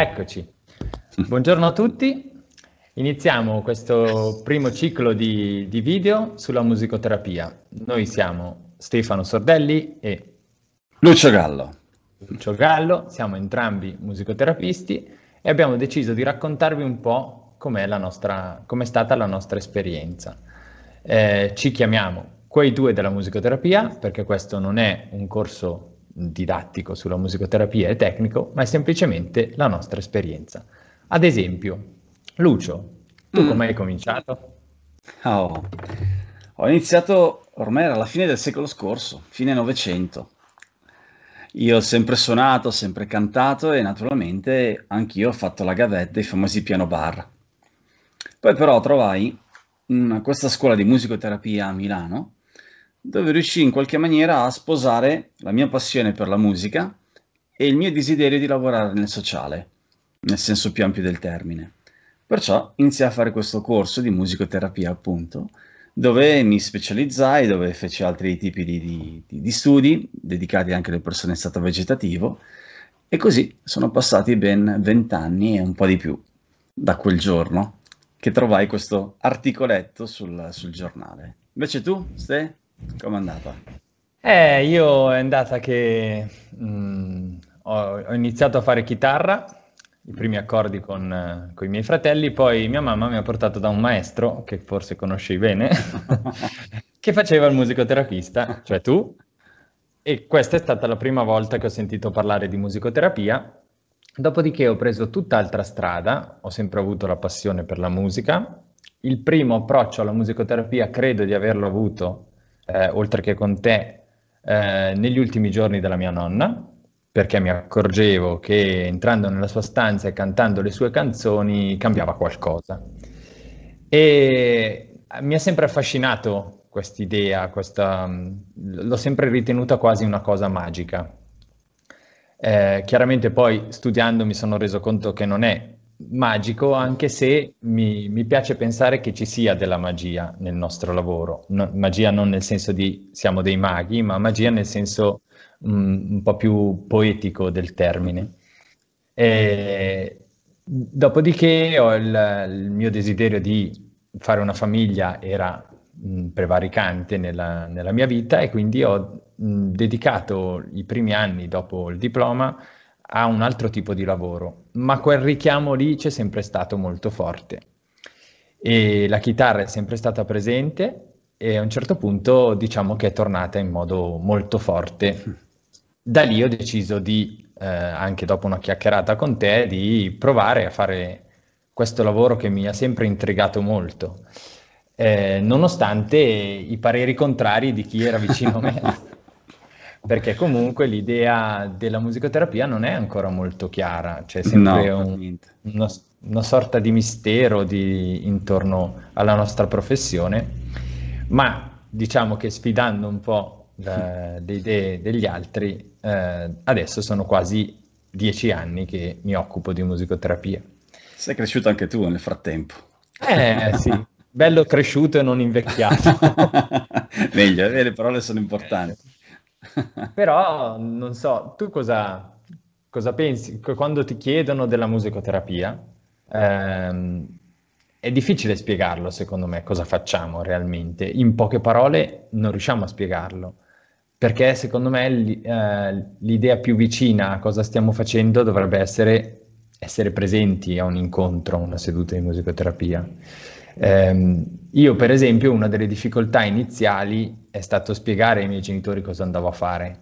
Eccoci. Buongiorno a tutti. Iniziamo questo primo ciclo di, di, video sulla musicoterapia. Noi siamo Stefano Sordelli e Lucio Gallo. Lucio Gallo, siamo entrambi musicoterapisti e abbiamo deciso di raccontarvi un po' com'è, nostra, com'è stata la nostra esperienza. Eh, ci chiamiamo quei due della musicoterapia perché questo non è un corso didattico sulla musicoterapia e tecnico, ma è semplicemente la nostra esperienza. Ad esempio, Lucio, tu mm. come hai cominciato? Oh, ho iniziato ormai era la fine del secolo scorso, fine Novecento. Io ho sempre suonato, ho sempre cantato e naturalmente anch'io ho fatto la gavetta, i famosi piano bar. Poi però trovai in questa scuola di musicoterapia a Milano dove riuscii in qualche maniera a sposare la mia passione per la musica e il mio desiderio di lavorare nel sociale, nel senso più ampio del termine. Perciò iniziai a fare questo corso di musicoterapia, appunto, dove mi specializzai, dove feci altri tipi di, di, di studi dedicati anche alle persone in stato vegetativo e così sono passati ben vent'anni e un po' di più da quel giorno che trovai questo articoletto sul, sul giornale. Invece tu, Ste? Come è andata? Eh, io è andata che mh, mm, ho, ho, iniziato a fare chitarra, i primi accordi con, con, i miei fratelli, poi mia mamma mi ha portato da un maestro, che forse conosci bene, che faceva il musicoterapista, cioè tu, e questa è stata la prima volta che ho sentito parlare di musicoterapia. Dopodiché ho preso tutt'altra strada, ho sempre avuto la passione per la musica. Il primo approccio alla musicoterapia credo di averlo avuto eh, oltre che con te, eh, negli ultimi giorni della mia nonna, perché mi accorgevo che entrando nella sua stanza e cantando le sue canzoni cambiava qualcosa. E mi ha sempre affascinato quest'idea, questa, l'ho sempre ritenuta quasi una cosa magica. Eh, chiaramente poi studiando mi sono reso conto che non è magico, anche se mi, mi, piace pensare che ci sia della magia nel nostro lavoro. No, magia non nel senso di siamo dei maghi, ma magia nel senso um, un po' più poetico del termine. E, dopodiché il, il, mio desiderio di fare una famiglia era mh, prevaricante nella, nella, mia vita e quindi ho mh, dedicato i primi anni dopo il diploma a un altro tipo di lavoro, ma quel richiamo lì c'è sempre stato molto forte. E la chitarra è sempre stata presente e a un certo punto diciamo che è tornata in modo molto forte. Da lì ho deciso di, eh, anche dopo una chiacchierata con te, di provare a fare questo lavoro che mi ha sempre intrigato molto, eh, nonostante i pareri contrari di chi era vicino a me. perché comunque l'idea della musicoterapia non è ancora molto chiara, c'è sempre no, un, una, una, sorta di mistero di, intorno alla nostra professione, ma diciamo che sfidando un po' da, le idee degli altri, eh, adesso sono quasi dieci anni che mi occupo di musicoterapia. Sei cresciuto anche tu nel frattempo. Eh sì, bello cresciuto e non invecchiato. Meglio, eh, le parole sono importanti. Però non so, tu cosa, cosa, pensi? Quando ti chiedono della musicoterapia, ehm, è difficile spiegarlo secondo me cosa facciamo realmente. In poche parole non riusciamo a spiegarlo. Perché secondo me eh, l'idea più vicina a cosa stiamo facendo dovrebbe essere essere presenti a un incontro, a una seduta di musicoterapia. Eh, io, per esempio, una delle difficoltà iniziali è stato spiegare ai miei genitori cosa andavo a fare.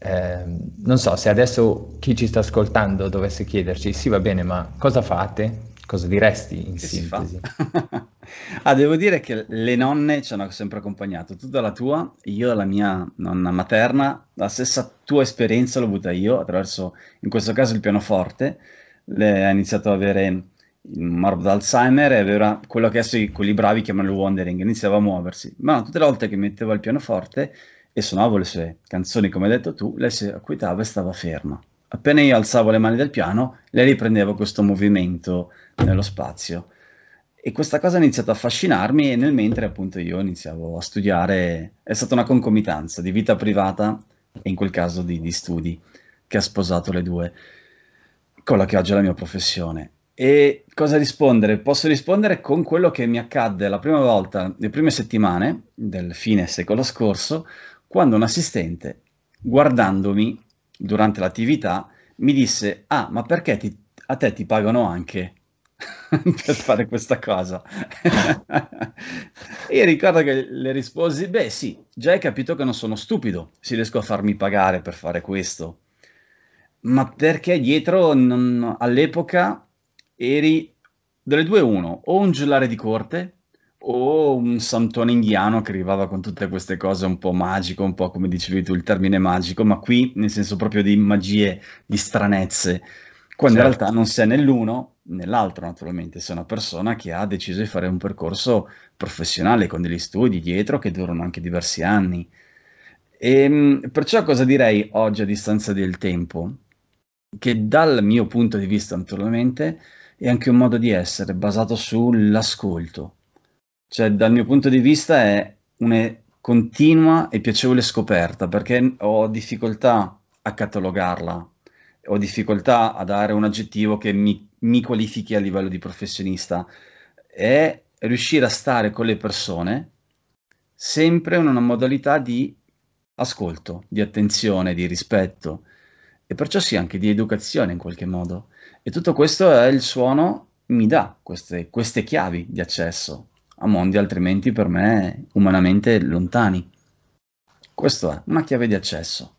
Eh, non so se adesso chi ci sta ascoltando dovesse chiederci, sì va bene, ma cosa fate? Cosa diresti in che sintesi? ah, devo dire che le nonne ci hanno sempre accompagnato, tu dalla tua, io dalla mia nonna materna, la stessa tua esperienza l'ho avuta io attraverso, in questo caso, il pianoforte. Le, ha iniziato ad avere il morbo d'Alzheimer e aveva quello che adesso quelli bravi chiamano il wandering, iniziava a muoversi. Ma tutte le volte che metteva il pianoforte e suonavo le sue canzoni, come hai detto tu, lei si acquitava e stava ferma. Appena io alzavo le mani dal piano, lei riprendeva questo movimento nello spazio. E questa cosa ha iniziato a affascinarmi e nel mentre appunto io iniziavo a studiare, è stata una concomitanza di vita privata e in quel caso di, di studi che ha sposato le due quello che oggi è la mia professione. E cosa rispondere? Posso rispondere con quello che mi accadde la prima volta, le prime settimane del fine secolo scorso, quando un assistente, guardandomi durante l'attività, mi disse, ah, ma perché ti, a te ti pagano anche per fare questa cosa? io ricordo che le risposi, beh sì, già hai capito che non sono stupido, se riesco a farmi pagare per fare questo. Ma perché dietro non, all'epoca eri delle due uno, o un giullare di corte o un santone indiano che arrivava con tutte queste cose un po' magico, un po' come dicevi tu il termine magico, ma qui nel senso proprio di magie, di stranezze, quando certo. in realtà non sei nell'uno nell'altro naturalmente, sei una persona che ha deciso di fare un percorso professionale con degli studi dietro che durano anche diversi anni. E ehm, perciò cosa direi oggi a distanza del tempo? Che dal mio punto di vista naturalmente è anche un modo di essere basato sull'ascolto. Cioè, dal mio punto di vista è una continua e piacevole scoperta, perché ho difficoltà a catalogarla, ho difficoltà a dare un aggettivo che mi, mi qualifichi a livello di professionista. È riuscire a stare con le persone sempre in una modalità di ascolto, di attenzione, di rispetto e perciò sì anche di educazione in qualche modo. E tutto questo è il suono mi dà queste, queste chiavi di accesso a mondi altrimenti per me umanamente lontani. Questo è una chiave di accesso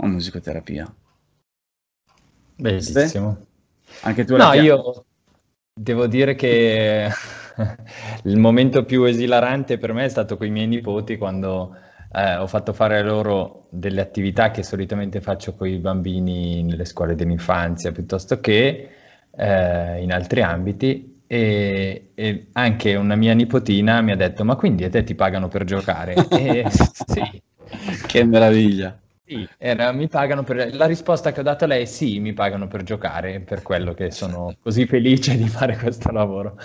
a musicoterapia. Bellissimo. Anche tu No, io devo dire che il momento più esilarante per me è stato con i miei nipoti quando eh, ho fatto fare loro delle attività che solitamente faccio con i bambini nelle scuole dell'infanzia piuttosto che eh, in altri ambiti e, e, anche una mia nipotina mi ha detto: Ma quindi a te ti pagano per giocare? e, sì. Che meraviglia! Sì, era, mi pagano per... La risposta che ho dato a lei è sì, mi pagano per giocare, per quello che sono così felice di fare questo lavoro.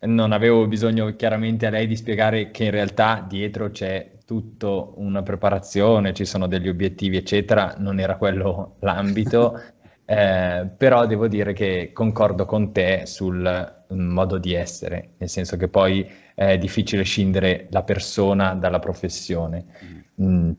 Non avevo bisogno chiaramente a lei di spiegare che in realtà dietro c'è tutta una preparazione, ci sono degli obiettivi, eccetera. Non era quello l'ambito, eh, però devo dire che concordo con te sul modo di essere, nel senso che poi è difficile scindere la persona dalla professione. Mm.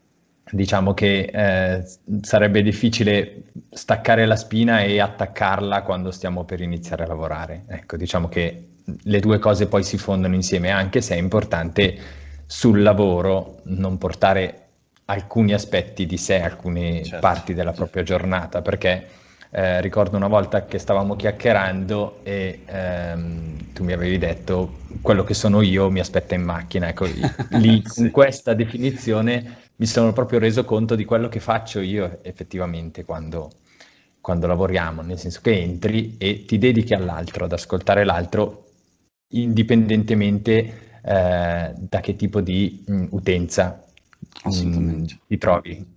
diciamo che eh, sarebbe difficile staccare la spina e attaccarla quando stiamo per iniziare a lavorare. Ecco, diciamo che le due cose poi si fondono insieme, anche se è importante sul lavoro non portare alcuni aspetti di sé, alcune certo. parti della propria giornata, perché eh, ricordo una volta che stavamo chiacchierando e ehm, tu mi avevi detto quello che sono io mi aspetta in macchina. Ecco, lì sì. con questa definizione mi sono proprio reso conto di quello che faccio io effettivamente quando, quando lavoriamo, nel senso che entri e ti dedichi all'altro, ad ascoltare l'altro, indipendentemente eh, da che tipo di mh, utenza mh, ti trovi.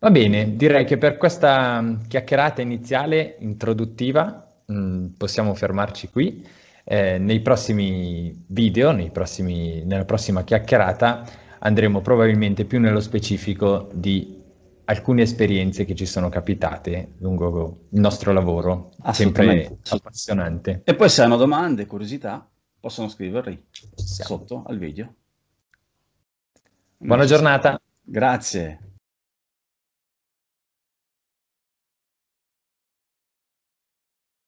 Va bene, direi che per questa mm, chiacchierata iniziale, introduttiva, mh, mm, possiamo fermarci qui. Eh, nei prossimi video, nei prossimi, nella prossima chiacchierata, andremo probabilmente più nello specifico di alcune esperienze che ci sono capitate lungo il nostro lavoro, sempre appassionante. E poi se hanno domande, curiosità, possono scriverli sotto al video. Buona giornata. Grazie.